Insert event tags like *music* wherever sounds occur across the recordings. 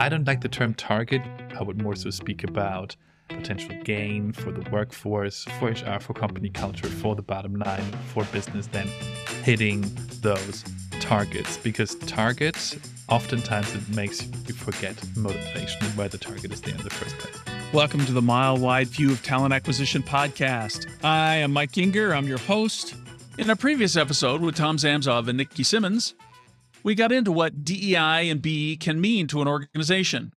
I don't like the term target. I would more so speak about potential gain for the workforce, for HR, for company culture, for the bottom line, for business, then hitting those targets. Because targets, oftentimes it makes you forget motivation and why the target is there in the first place. Welcome to the Mile Wide View of Talent Acquisition podcast. I am Mike Yinger. I'm your host. In a previous episode with Tom Zamzow and Nikki Symmons, we got into what DEI and BE can mean to an organization.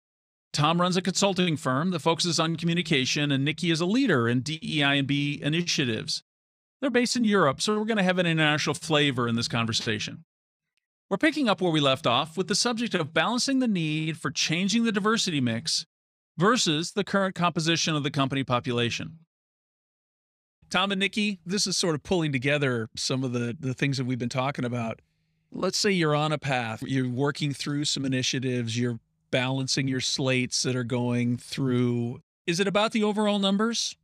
Tom runs a consulting firm that focuses on communication, and Nikki is a leader in DEI and BE initiatives. They're based in Europe, so we're going to have an international flavor in this conversation. We're picking up where we left off with the subject of balancing the need for changing the diversity mix versus the current composition of the company population. Tom and Nikki, this is sort of pulling together some of the, the things that we've been talking about. Let's say you're on a path, you're working through some initiatives, you're balancing your slates that are going through. Is it about the overall numbers?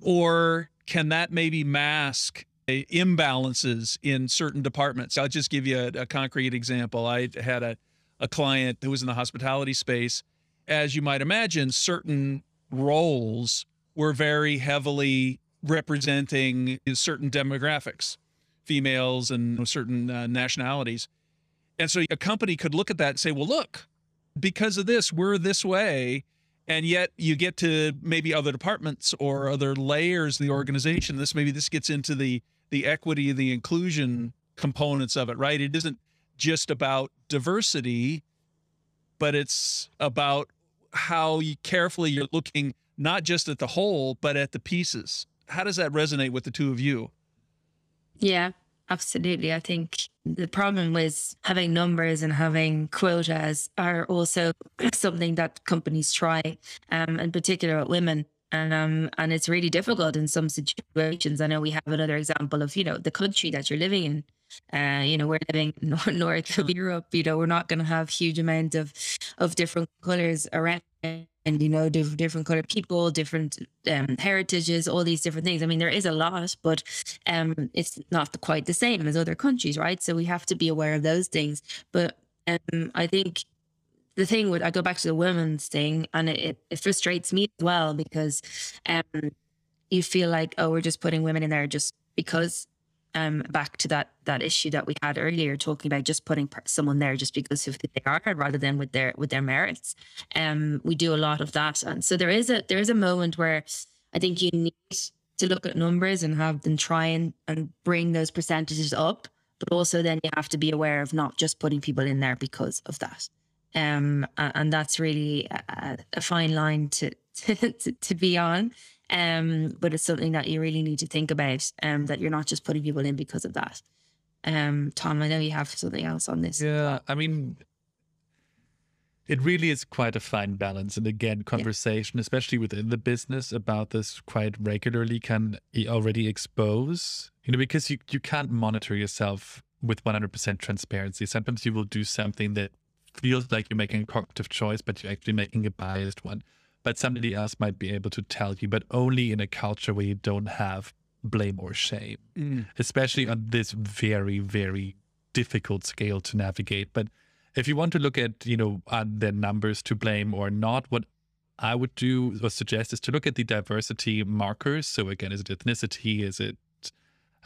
Or can that maybe mask imbalances in certain departments? I'll just give you a, a concrete example. I had a, a client who was in the hospitality space as you might imagine, certain roles were very heavily representing certain demographics, females and certain uh, nationalities. And so a company could look at that and say, well, look, because of this, we're this way. And yet you get to maybe other departments or other layers of the organization. This maybe this gets into the the equity, the inclusion components of it, right? It isn't just about diversity, but it's about how you carefully you're looking not just at the whole, but at the pieces. How does that resonate with the two of you? Yeah, absolutely. I think the problem with having numbers and having quotas are also something that companies try, um, in particular at women. And um, and it's really difficult in some situations. I know we have another example of you know the country that you're living in uh, you know, we're living *laughs* north, north of Europe. You know, we're not going to have huge amount of of different colors around, and you know, different different color people, different um, heritages, all these different things. I mean, there is a lot, but um, it's not quite the same as other countries, right? So we have to be aware of those things. But um, I think the thing would I go back to the women's thing, and it, it frustrates me as well because um, you feel like oh, we're just putting women in there just because um, back to that that issue that we had earlier, talking about just putting someone there just because of who they are, rather than with their with their merits. Um, we do a lot of that, and so there is a there is a moment where I think you need to look at numbers and have them try and, and bring those percentages up, but also then you have to be aware of not just putting people in there because of that. Um, and that's really a, a fine line to, *laughs* to, to be on. Um, but it's something that you really need to think about. Um, that you're not just putting people in because of that. Um, Tom, I know you have something else on this. Yeah, I mean, it really is quite a fine balance. And again, conversation, yeah. especially within the business about this quite regularly can already expose, you know, because you, you can't monitor yourself with 100% transparency. Sometimes you will do something that feels like you're making a cognitive choice, but you're actually making a biased one but somebody else might be able to tell you, but only in a culture where you don't have blame or shame, mm. especially on this very, very difficult scale to navigate. But if you want to look at, you know, are there numbers to blame or not, what I would do or suggest is to look at the diversity markers. So again, is it ethnicity? Is it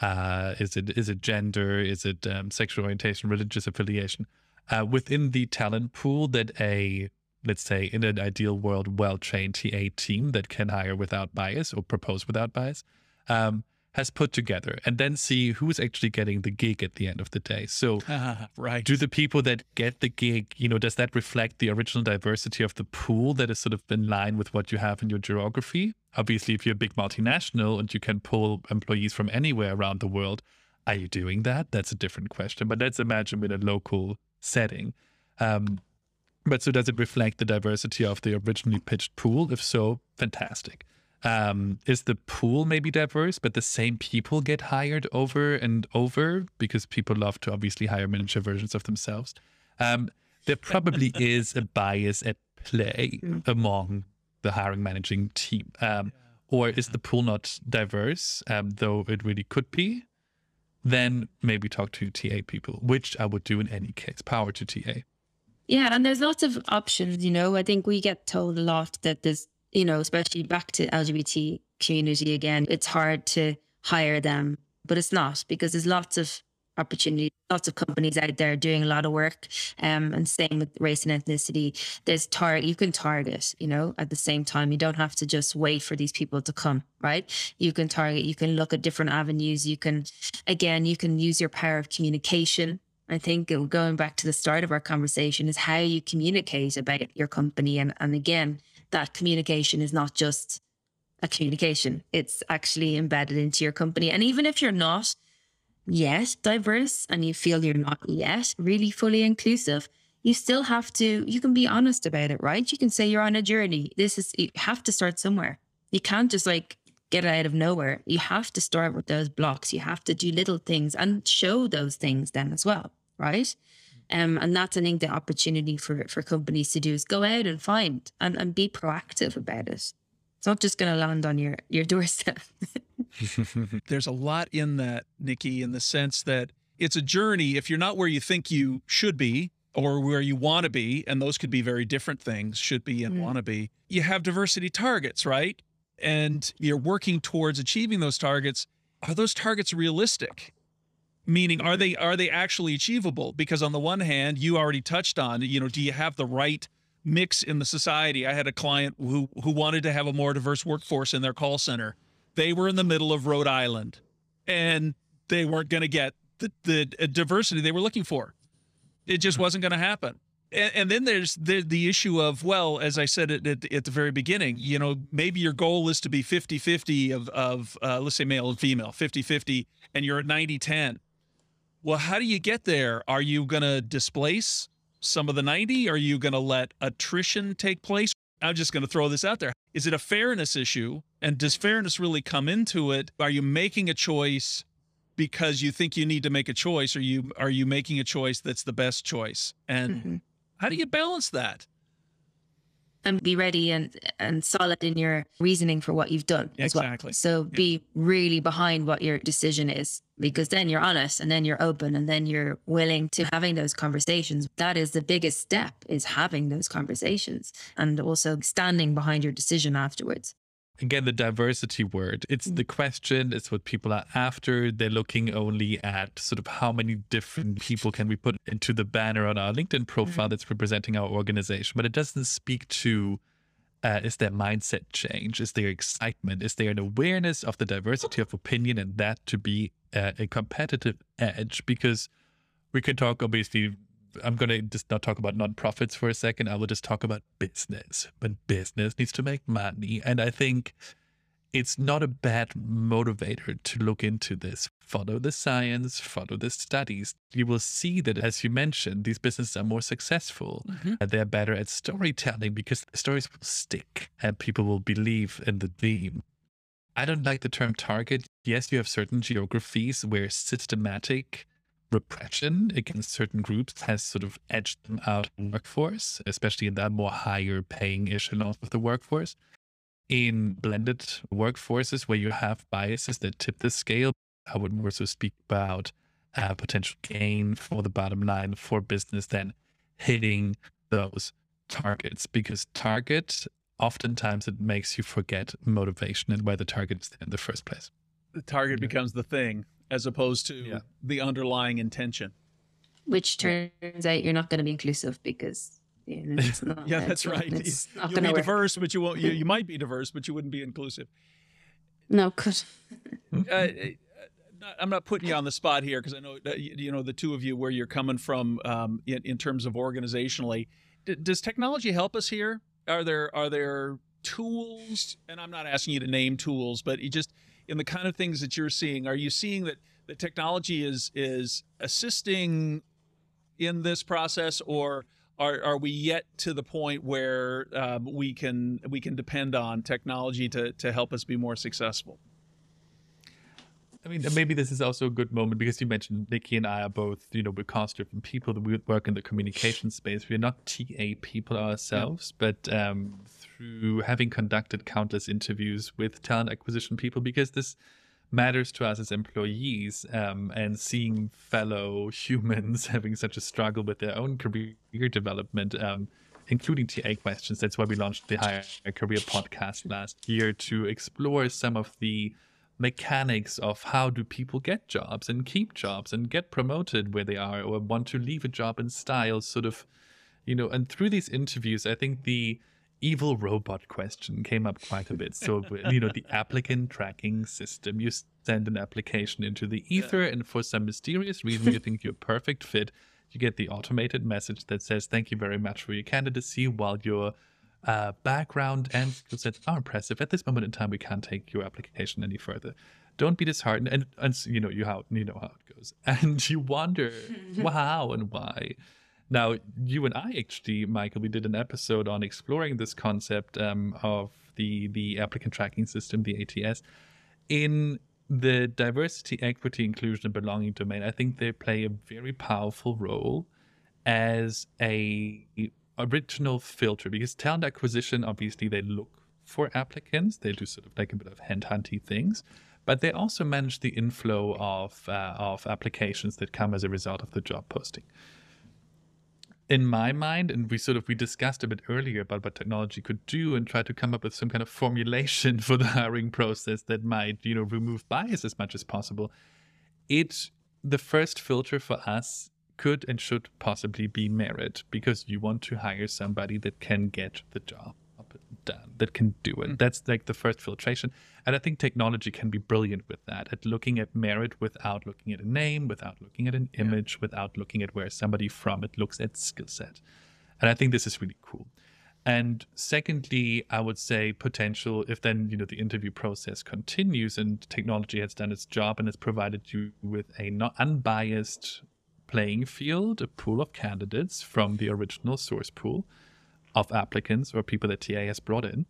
uh, is it is it gender? Is it um, sexual orientation, religious affiliation? Uh, within the talent pool that a let's say, in an ideal world, well trained TA team that can hire without bias or propose without bias, um, has put together and then see who's actually getting the gig at the end of the day. So, *laughs* right. do the people that get the gig, you know, does that reflect the original diversity of the pool that is sort of in line with what you have in your geography? Obviously, if you're a big multinational and you can pull employees from anywhere around the world, are you doing that? That's a different question. But let's imagine in a local setting. Um, but so does it reflect the diversity of the originally pitched pool? If so, fantastic. Um, is the pool maybe diverse, but the same people get hired over and over because people love to obviously hire miniature versions of themselves? Um, there probably *laughs* is a bias at play mm. among the hiring managing team. Um, or is the pool not diverse, um, though it really could be? Then maybe talk to TA people, which I would do in any case. Power to TA. Yeah, and there's lots of options, you know. I think we get told a lot that there's, you know, especially back to LGBT community again, it's hard to hire them, but it's not because there's lots of opportunity, lots of companies out there doing a lot of work. Um, and same with race and ethnicity. There's target you can target, you know, at the same time. You don't have to just wait for these people to come, right? You can target, you can look at different avenues. You can again, you can use your power of communication. I think uh, going back to the start of our conversation is how you communicate about your company. And and again, that communication is not just a communication. It's actually embedded into your company. And even if you're not yet diverse and you feel you're not yet really fully inclusive, you still have to, you can be honest about it, right? You can say you're on a journey. This is, you have to start somewhere. You can't just like get it out of nowhere. You have to start with those blocks. You have to do little things and show those things then as well, right? Um, and that's I think the opportunity for for companies to do is go out and find and, and be proactive about it. It's not just going to land on your your doorstep. *laughs* *laughs* There's a lot in that, Nikki, in the sense that it's a journey. If you're not where you think you should be or where you want to be, and those could be very different things, should be and mm. want to be, you have diversity targets, right? And you're working towards achieving those targets. Are those targets realistic? Meaning, are they are they actually achievable? Because on the one hand, you already touched on, you know, do you have the right mix in the society. I had a client who who wanted to have a more diverse workforce in their call center. They were in the middle of Rhode Island, and they weren't going to get the the uh, diversity they were looking for. It just hmm. wasn't going to happen. And, and, then there's the the issue of well, as I said at, at, at, the very beginning, you know, maybe your goal is to be 50-50 of of uh, let's say male and female, 50-50, and you're at 90-10. Well, how do you get there? Are you going to displace some of the 90? Are you going to let attrition take place? I'm just going to throw this out there. Is it a fairness issue? And does fairness really come into it? Are you making a choice because you think you need to make a choice? Or you are you making a choice that's the best choice? And mm-hmm. How do you balance that? and be ready and and solid in your reasoning for what you've done exactly. Well. So yeah. be really behind what your decision is because then you're honest and then you're open and then you're willing to having those conversations. That is the biggest step is having those conversations and also standing behind your decision afterwards again the diversity word. It's the question it's what people are after. They're looking only at sort of how many different people can we put into the banner on our linkedin profile mm-hmm. that's representing our organization but it doesn't speak to uh, is there mindset change? Is there excitement? Is there an awareness of the diversity of opinion and that to be uh, a competitive edge? Because we can talk obviously I'm going to just not talk about nonprofits for a second. I will just talk about business. But business needs to make money. And I think it's not a bad motivator to look into this. Follow the science, follow the studies. You will see that, as you mentioned, these businesses are more successful mm-hmm. and they're better at storytelling because the stories will stick and people will believe in the theme. I don't like the term target. Yes, you have certain geographies where systematic repression against certain groups has sort of edged them out of the workforce, especially in that more higher paying echelon of the workforce. In blended workforces where you have biases that tip the scale, I would more so speak about uh, potential gain for the bottom line for business than hitting those targets because target oftentimes it makes you forget motivation and why the target is there in the first place. The target yeah. becomes the thing as opposed to yeah. the underlying intention. Which turns out you're not going to be inclusive because you know, *laughs* not, yeah, that's right. You'll be work. diverse, but you won't. You, you *laughs* might be diverse, but you wouldn't be inclusive. No, could. uh, uh I'm not putting you on the spot here because I know you know the two of you where you're coming from um, in, in, terms of organizationally. D- does technology help us here? Are there are there tools? And I'm not asking you to name tools, but you just in the kind of things that you're seeing? Are you seeing that the technology is is assisting in this process, or are, are we yet to the point where um, we can we can depend on technology to to help us be more successful? I mean, maybe this is also a good moment because you mentioned Nikki and I are both, you know, we're cost different people we work in the communication space. We're not TA people ourselves, yeah. but um, through having conducted countless interviews with talent acquisition people, because this matters to us as employees um, and seeing fellow *laughs* humans having such a struggle with their own career development, um, including TA questions. That's why we launched the Higher Career podcast last year to explore some of the mechanics of how do people get jobs and keep jobs and get promoted where they are or want to leave a job in style sort of you know and through these interviews i think the evil robot question came up quite a bit so *laughs* you know the applicant tracking system you send an application into the ether yeah. and for some mysterious reason you think you're a perfect fit you get the automated message that says thank you very much for your candidacy while your uh, background and skill sets are impressive. At this moment in time, we can't take your application any further. Don't be disheartened, and, and you know you how you know how it goes, *laughs* and you wonder *laughs* how and why. Now, you and I actually, Michael, we did an episode on exploring this concept um, of the the applicant tracking system, the ATS, in the diversity, equity, inclusion, and belonging domain. I think they play a very powerful role as a original filter because talent acquisition obviously they look for applicants they do sort of like a bit of handhunty things but they also manage the inflow of uh, of applications that come as a result of the job posting in my mind and we sort of we discussed a bit earlier about what technology could do and try to come up with some kind of formulation *laughs* for the hiring process that might you know remove bias as much as possible. It the first filter for us could and should possibly be merit because you want to hire somebody that can get the job done, that can do it. Mm. That's like the first filtration. And I think technology can be brilliant with that, at looking at merit without looking at a name, without looking at an image, yeah. without looking at where somebody from. It looks at skill set. And I think this is really cool. And secondly, I would say potential if then, you know, the interview process continues and technology has done its job and has provided you with a not unbiased playing field, a pool of candidates from the original source pool of applicants or people that TA has brought in.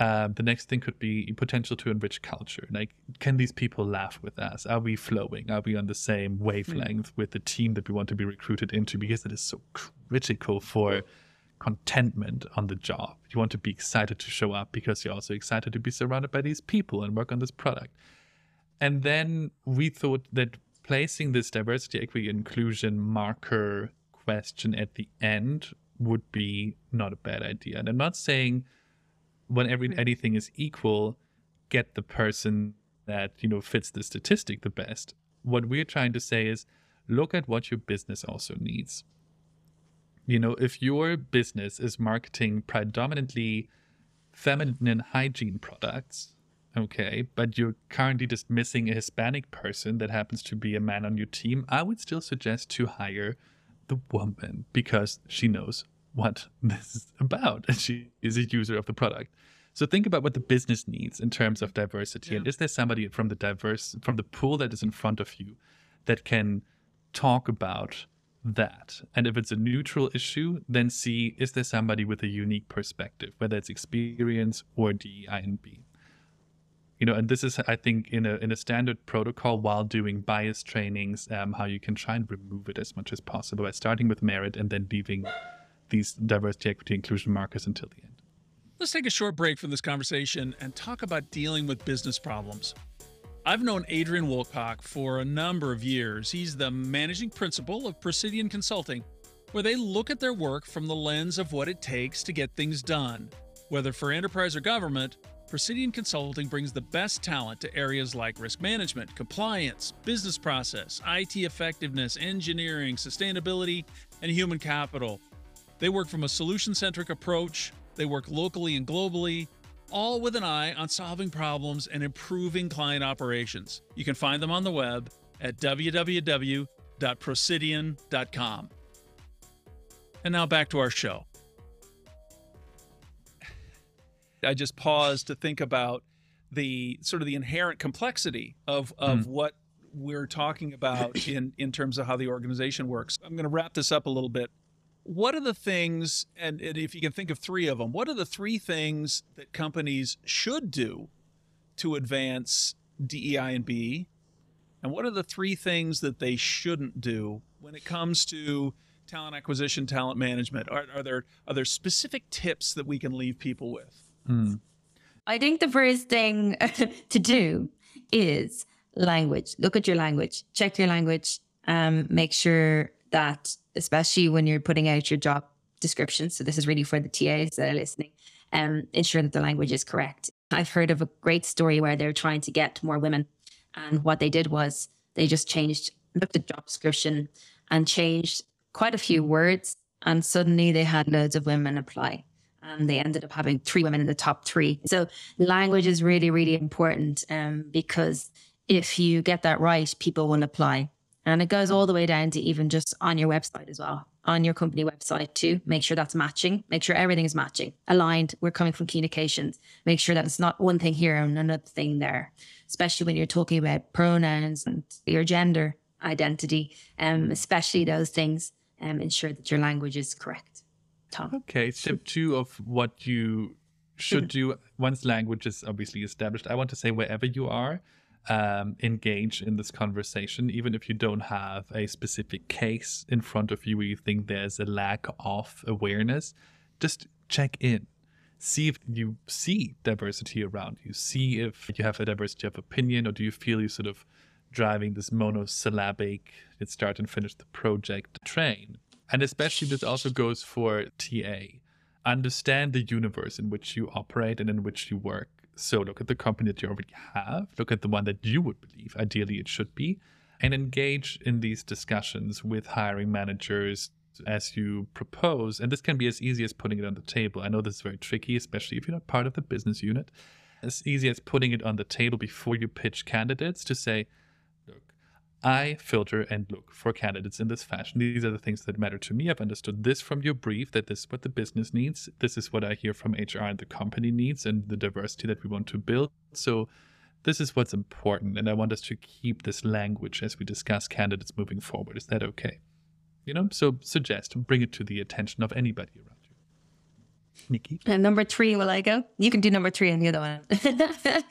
Um, the next thing could be potential to enrich culture. Like, can these people laugh with us? Are we flowing? Are we on the same wavelength mm. with the team that we want to be recruited into? Because it is so critical for contentment on the job. You want to be excited to show up because you're also excited to be surrounded by these people and work on this product. And then we thought that placing this diversity, equity, inclusion marker question at the end would be not a bad idea. And I'm not saying when every hmm. anything is equal, get the person that you know fits the statistic the best. What we're trying to say is look at what your business also needs. You know, if your business is marketing predominantly feminine hygiene products, okay, but you're currently just missing a Hispanic person that happens to be a man on your team, I would still suggest to hire the woman because she knows what *laughs* this is about and she is a user of the product. So think about what the business needs in terms of diversity. Yeah. And is there somebody from the diverse from the pool that is in front of you that can talk about that? And if it's a neutral issue, then see is there somebody with a unique perspective, whether it's experience or DEI and B you know and this is i think in a in a standard protocol while doing bias trainings um, how you can try and remove it as much as possible by starting with merit and then leaving these diversity equity inclusion markers until the end let's take a short break from this conversation and talk about dealing with business problems I've known Adrian Woolcock for a number of years. He's the managing principal of Prosidian Consulting, where they look at their work from the lens of what it takes to get things done, whether for enterprise or government, Prosidian Consulting brings the best talent to areas like risk management, compliance, business process, IT effectiveness, engineering, sustainability, and human capital. They work from a solution centric approach, they work locally and globally, all with an eye on solving problems and improving client operations. You can find them on the web at www.prosidian.com. And now back to our show. I just paused to think about the sort of the inherent complexity of of mm. what we're talking about *clears throat* in in terms of how the organization works. I'm going to wrap this up a little bit. What are the things, and, and if you can think of three of them, what are the three things that companies should do to advance DEI and B? And what are the three things that they shouldn't do when it comes to talent acquisition, talent management? Are, are there are there specific tips that we can leave people with? I think the first thing *laughs* to do is language. Look at your language, check your language, um, make sure that, especially when you're putting out your job description, so this is really for the TAs that are listening, um, ensure that the language is correct. I've heard of a great story where they're trying to get more women. And what they did was they just changed, looked at job description and changed quite a few words. And suddenly they had loads of women apply. And they ended up having three women in the top three. So language is really, really important um, because if you get that right, people will apply. And it goes all the way down to even just on your website as well, on your company website too. Make sure that's matching. Make sure everything is matching, aligned. We're coming from communications. Make sure that it's not one thing here and another thing there, especially when you're talking about pronouns and your gender identity, um, especially those things. Um, ensure that your language is correct. Tom. Okay, step two of what you should do once language is obviously established. I want to say wherever you are, um, engage in this conversation, even if you don't have a specific case in front of you where you think there's a lack of awareness, just check in. See if you see diversity around you. See if you have a diversity of opinion, or do you feel you sort of driving this monosyllabic, let's start and finish the project train. And especially this also goes for TA. Understand the universe in which you operate and in which you work so look at the company that you already have, look at the one that you would believe ideally it should be, and engage in these discussions with hiring managers as you propose. And this can be as easy as putting it on the table. I know this is very tricky, especially if you're not part of the business unit. As easy as putting it on the table before you pitch candidates to say, I filter and look for candidates in this fashion. These are the things that matter to me. I've understood this from your brief that this is what the business needs. This is what I hear from HR and the company needs and the diversity that we want to build. So, this is what's important. And I want us to keep this language as we discuss candidates moving forward. Is that okay? You know, so suggest, bring it to the attention of anybody around you. Nikki? And number three, will I go? You can do number three and the other one.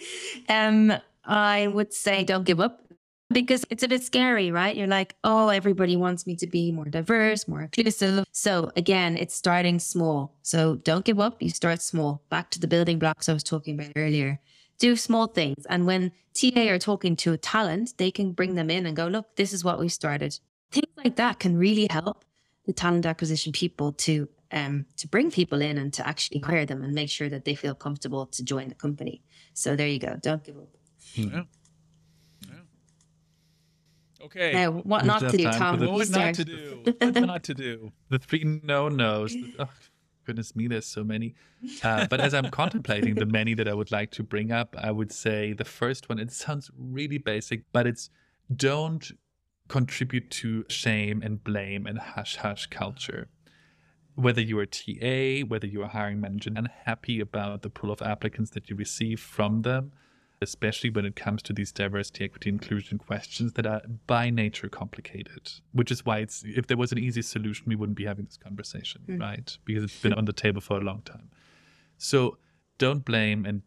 *laughs* um, I would say don't give up because it's a bit scary, right? You're like, oh, everybody wants me to be more diverse, more inclusive. So again, it's starting small. So don't give up. You start small. Back to the building blocks I was talking about earlier. Do small things. And when TA are talking to a talent, they can bring them in and go, look, this is what we started. Things like that can really help the talent acquisition people to um, to bring people in and to actually hire them and make sure that they feel comfortable to join the company. So there you go. Don't give up. Yeah. Okay. Now, what not to do, Tom? What not to do? What not to do? *laughs* The three no nos. *laughs* Oh, goodness me, there's so many. Uh, but as I'm contemplating the many that I would like to bring up, I would say the first one, it sounds really basic, but it's don't contribute to shame and blame and hush hush culture. Whether you're a TA, whether you're a hiring manager, unhappy about the pool of applicants that you receive from them, especially when it comes to these diversity, equity, inclusion questions that are by nature complicated. Which is why it's if there was an easy solution, we wouldn't be having this conversation, mm. right? Because it's been on the table for a long time. So don't blame and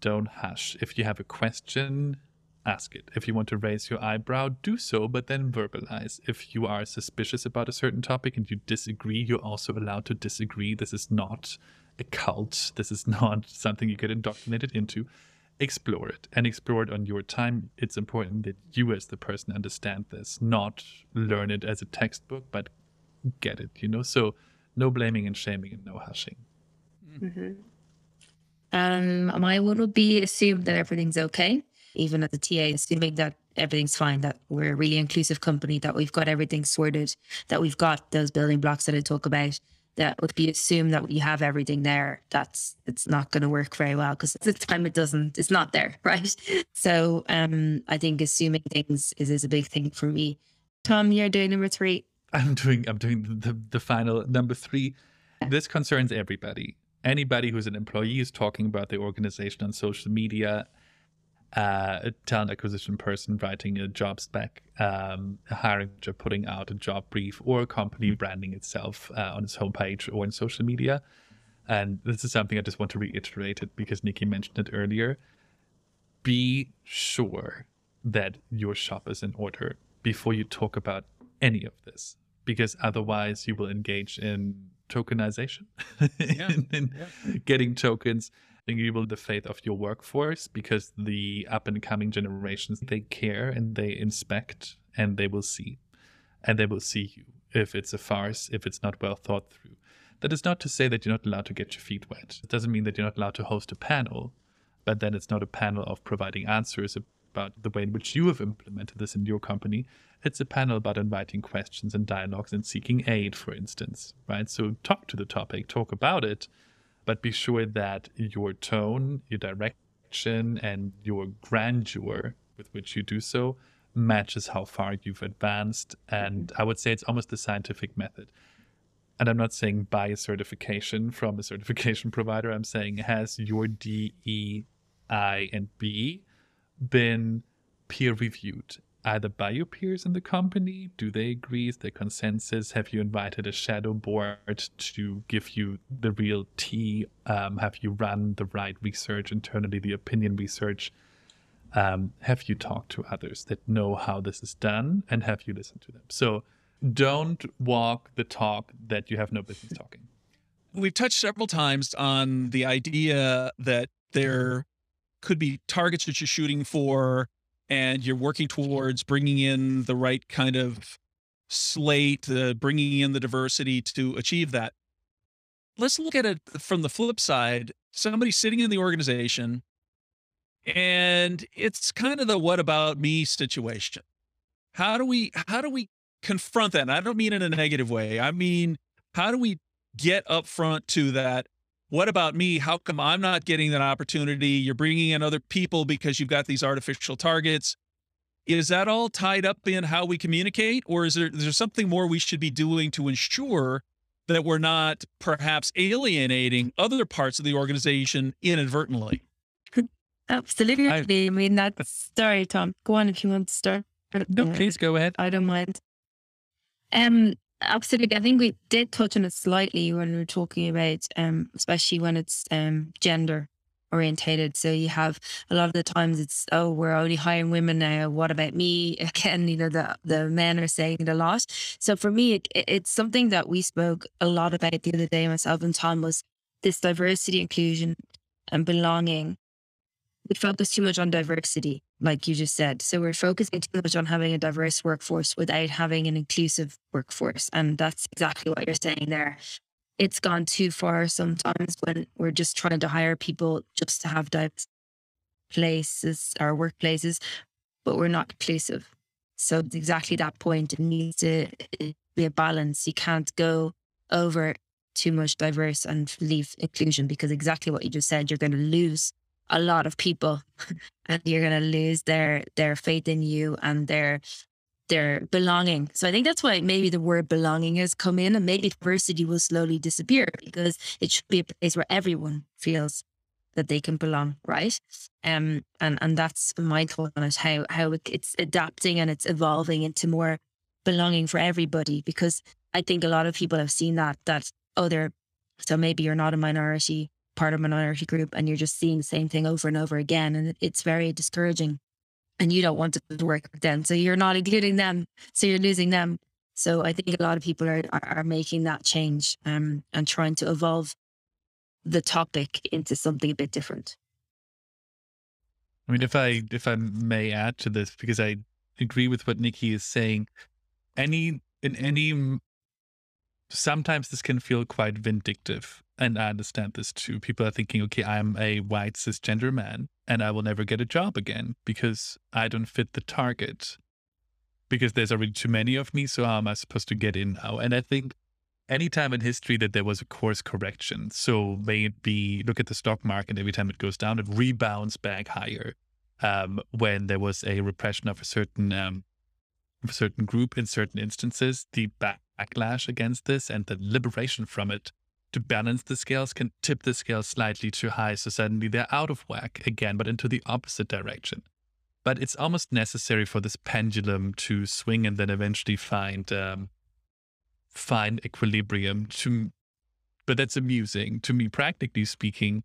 don't hush. If you have a question, ask it. If you want to raise your eyebrow, do so, but then verbalize. If you are suspicious about a certain topic and you disagree, you're also allowed to disagree. This is not a cult. This is *laughs* not something you get indoctrinated into explore it and explore it on your time. It's important that you, as the person, understand this, not learn it as a textbook, but get it, you know? So, no blaming and shaming and no hushing. Mm-hmm. Um, my one would be assume that everything's okay, even at the TA, assuming that everything's fine, that we're a really inclusive company, that we've got everything sorted, that we've got those building blocks that I talk about, that if you assume that you have everything there, that's it's not going to work very well because at the time it doesn't, it's not there, *laughs* right? So um, I think assuming things is is a big thing for me. Tom, you're doing number three. I'm doing I'm doing the the final number three. This concerns everybody. Anybody who's an employee is talking about the organization on social media uh, a talent acquisition person writing a job spec, um, a hiring manager putting out a job brief, or a company mm-hmm. branding itself uh, on its homepage or in social media. And this is something I just want to reiterate it because Nikki mentioned it earlier. Be sure that your shop is in order before you talk about any of this, because otherwise you will engage in tokenization, *laughs* yeah. in, in yeah. getting tokens Will the faith of your workforce because the up and coming generations they care and they inspect and they will see. And they will see you if it's a farce, if it's not well thought through. That is not to say that you're not allowed to get your feet wet. It doesn't mean that you're not allowed to host a panel, but then it's not a panel of providing answers about the way in which you have implemented this in your company. It's a panel about inviting questions and dialogues and seeking aid, for instance, right? So talk to the topic, talk about it, but be sure that your tone, your direction, and your grandeur with which you do so matches how far you've advanced. And mm-hmm. I would say it's almost a scientific method. And I'm not saying buy a certification from a certification *laughs* provider. I'm saying has your D, E, I, and B been peer reviewed either by your peers in the company? Do they agree? Is there consensus? Have you invited a shadow board to give you the real tea? Um, have you run the right research internally, the opinion research? Um, have you talked to others that know how this is done and have you listened to them? So don't walk the talk that you have no business talking. *laughs* We've touched several times on the idea that there could be targets that you're shooting for and you're working towards bringing in the right kind of slate, uh, bringing in the diversity to achieve that. Let's look at it from the flip side. Somebody sitting in the organization, and it's kind of the "what about me" situation. How do we how do we confront that? And I don't mean in a negative way. I mean, how do we get up front to that? What about me? How come I'm not getting that opportunity? You're bringing in other people because you've got these artificial targets. Is that all tied up in how we communicate, or is there, is there something more we should be doing to ensure that we're not perhaps alienating other parts of the organization inadvertently? Absolutely. I, I mean, that's sorry, Tom. Go on if you want to start. No, please go ahead. I don't mind. Um, absolutely. I think we did touch on it slightly when we were talking about, um, especially when it's um, gender orientated. So you have a lot of the times it's, oh, we're only hiring women now. What about me? *laughs* Again, you know, the, the men are saying it a lot. So for me, it, it's something that we spoke a lot about the other day, myself and Tom, was this diversity, inclusion, and belonging. We focus too much on diversity like you just said. So we're focusing too much on having a diverse workforce without having an inclusive workforce. And that's exactly what you're saying there. It's gone too far sometimes when we're just trying to hire people just to have diverse places or workplaces, but we're not inclusive. So it's exactly that point. It needs to be a balance. You can't go over too much diverse and leave inclusion because exactly what you just said, you're going to lose a lot of people *laughs* and you're going to lose their their faith in you and their their belonging. So I think that's why maybe the word belonging has come in and maybe diversity will slowly disappear because it should be a place where everyone feels that they can belong, right? Um, and and that's my thought on it, how how it's adapting and it's evolving into more belonging for everybody. Because I think a lot of people have seen that that oh they're so maybe you're not a minority part of a minority group and you're just seeing the same thing over and over again. And it's very discouraging. And you don't want to work them. So you're not *laughs* including them. So you're losing them. So I think a lot of people are, are, are making that change um, and trying to evolve the topic into something a bit different. I mean, if I if I may add to this, because I agree with what Nikki is saying, any in any sometimes this can feel quite vindictive and I understand this too. People are thinking, okay, I'm a white cisgender man and I will never get a job again because I don't fit the target. Because there's already too many of me, so how am I supposed to get in now? And I think any time in history that there was a course correction, so may it be look at the stock market, every time it goes down, it rebounds back higher. Um, when there was a repression of a certain um, of a certain group in certain instances, the backlash against this and the liberation from it to balance the scales can tip the scales slightly too high. So suddenly they're out of whack again, but into the opposite direction. But it's almost necessary for this pendulum to swing and then eventually find um, find equilibrium. To, but that's amusing to me. Practically speaking,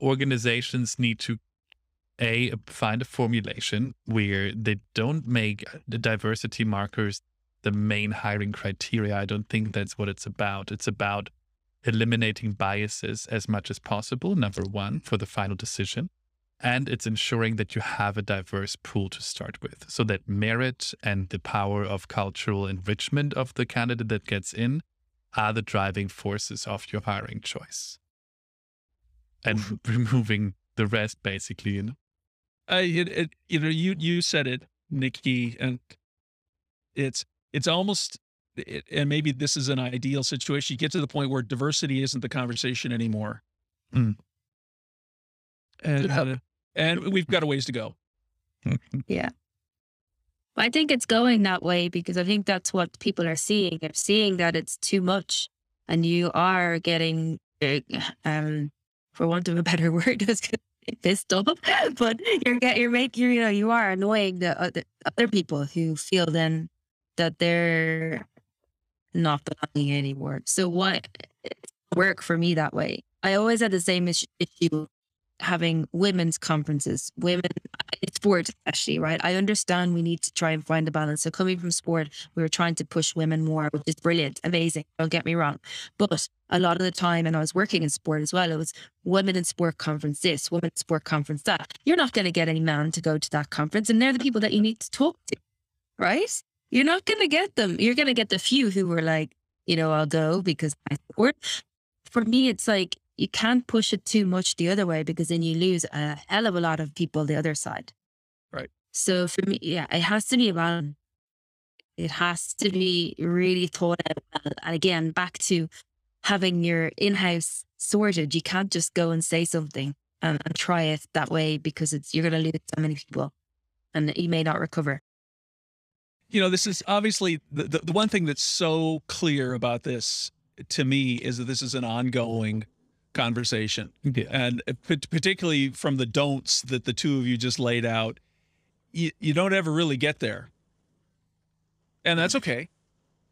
organizations need to a find a formulation where they don't make the diversity markers the main hiring criteria. I don't think that's what it's about. It's about eliminating biases as much as possible, number one, for the final decision. And it's ensuring that you have a diverse pool to start with so that merit and the power of cultural enrichment of the candidate that gets in are the driving forces of your hiring choice. And *laughs* removing the rest, basically, you know. Uh, it, it, you know, you you said it, Nikki, and it's it's almost, it, and maybe this is an ideal situation. You get to the point where diversity isn't the conversation anymore, Mm. and Yeah. uh, and we've got a ways to go. *laughs* Yeah. I think it's going that way because I think that's what people are seeing. They're seeing that it's too much and you are getting, uh, um, for want of a better *laughs* word, I was gonna pissed off, *laughs* but you're get, you're making, you know, you are annoying the other, other people who feel then that they're not belonging anymore. So what work for me that way? I always had the same issue, having women's conferences, women uh, in sport especially, right? I understand we need to try and find a balance. So coming from sport, we were trying to push women more, which is brilliant, amazing. Don't get me wrong. But a lot of the time, and I was working in sport as well, it was women in sport conference this, women in sport conference that. You're not going to get any man to go to that conference. And they're the people that you need to talk to, right? You're not going to get them. You're going to get the few who were like, you know, I'll go because I support. For me, it's like you can't push it too much the other way because then you lose a hell of a lot of people the other side. Right. So for me, yeah, it has to be a balance. It has to be really thought out. And again, back to having your in-house sorted. You can't just go and say something and, and try it that way because it's you're going to lose so many people, and you may not recover. You know, this is obviously the, the, the one thing that's so clear about this to me is that this is an ongoing conversation. Yeah. And particularly from the don'ts that the two of you just laid out, you, you don't ever really get there. And that's okay.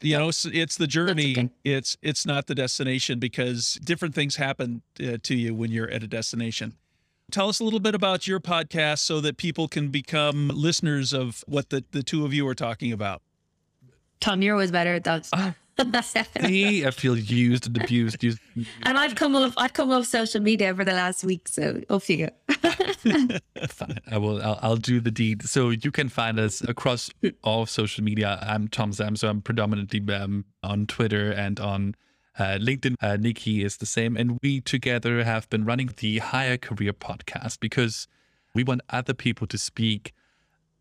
You know, it's, it's the journey. okay. It's it's not the destination because different things happen uh, to you when you're at a destination. Tell us a little bit about your podcast so that people can become listeners of what the, the two of you are talking about. Tom, you're always better at that. Ah. *laughs* See, I feel used and abused. Used. and I've come off I've come off social media for the last week, so off you go. *laughs* Fine. I will. I'll, I'll do the deed. So you can find us across all of social media. I'm Tom Zamzow I'm predominantly um, on Twitter and on uh, LinkedIn. Uh, Nikki is the same, and we together have been running the Higher Career podcast because we want other people to speak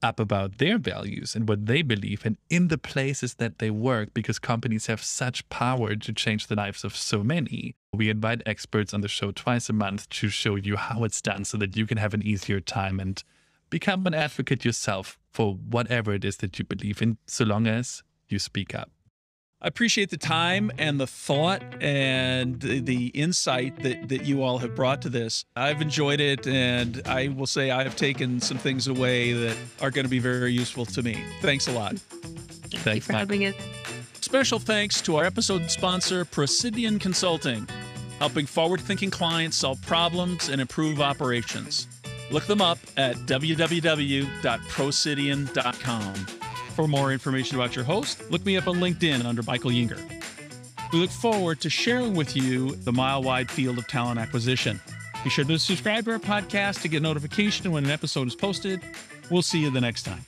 up about their values and what they believe and in the places that they work because companies have such power to change the lives of so many. We invite experts on the show twice a month to show you how it's done so that you can have an easier time and become an advocate yourself for whatever it is that you believe in, so long as you speak up. I appreciate the time and the thought and the, the insight that, that you all have brought to this. I've enjoyed it, and I will say I have taken some things away that are going to be very useful to me. Thanks a lot. Thank you Thanks, for Mike. having us. Special thanks to our episode sponsor, Prosidian Consulting, helping forward thinking clients solve problems and improve operations. Look them up at www.prosidian.com. For more information about your host, look me up on LinkedIn under Michael Yinger. We look forward to sharing with you the mile wide field of talent acquisition. Be sure to subscribe to our podcast to get notification when an episode is posted. We'll see you the next time.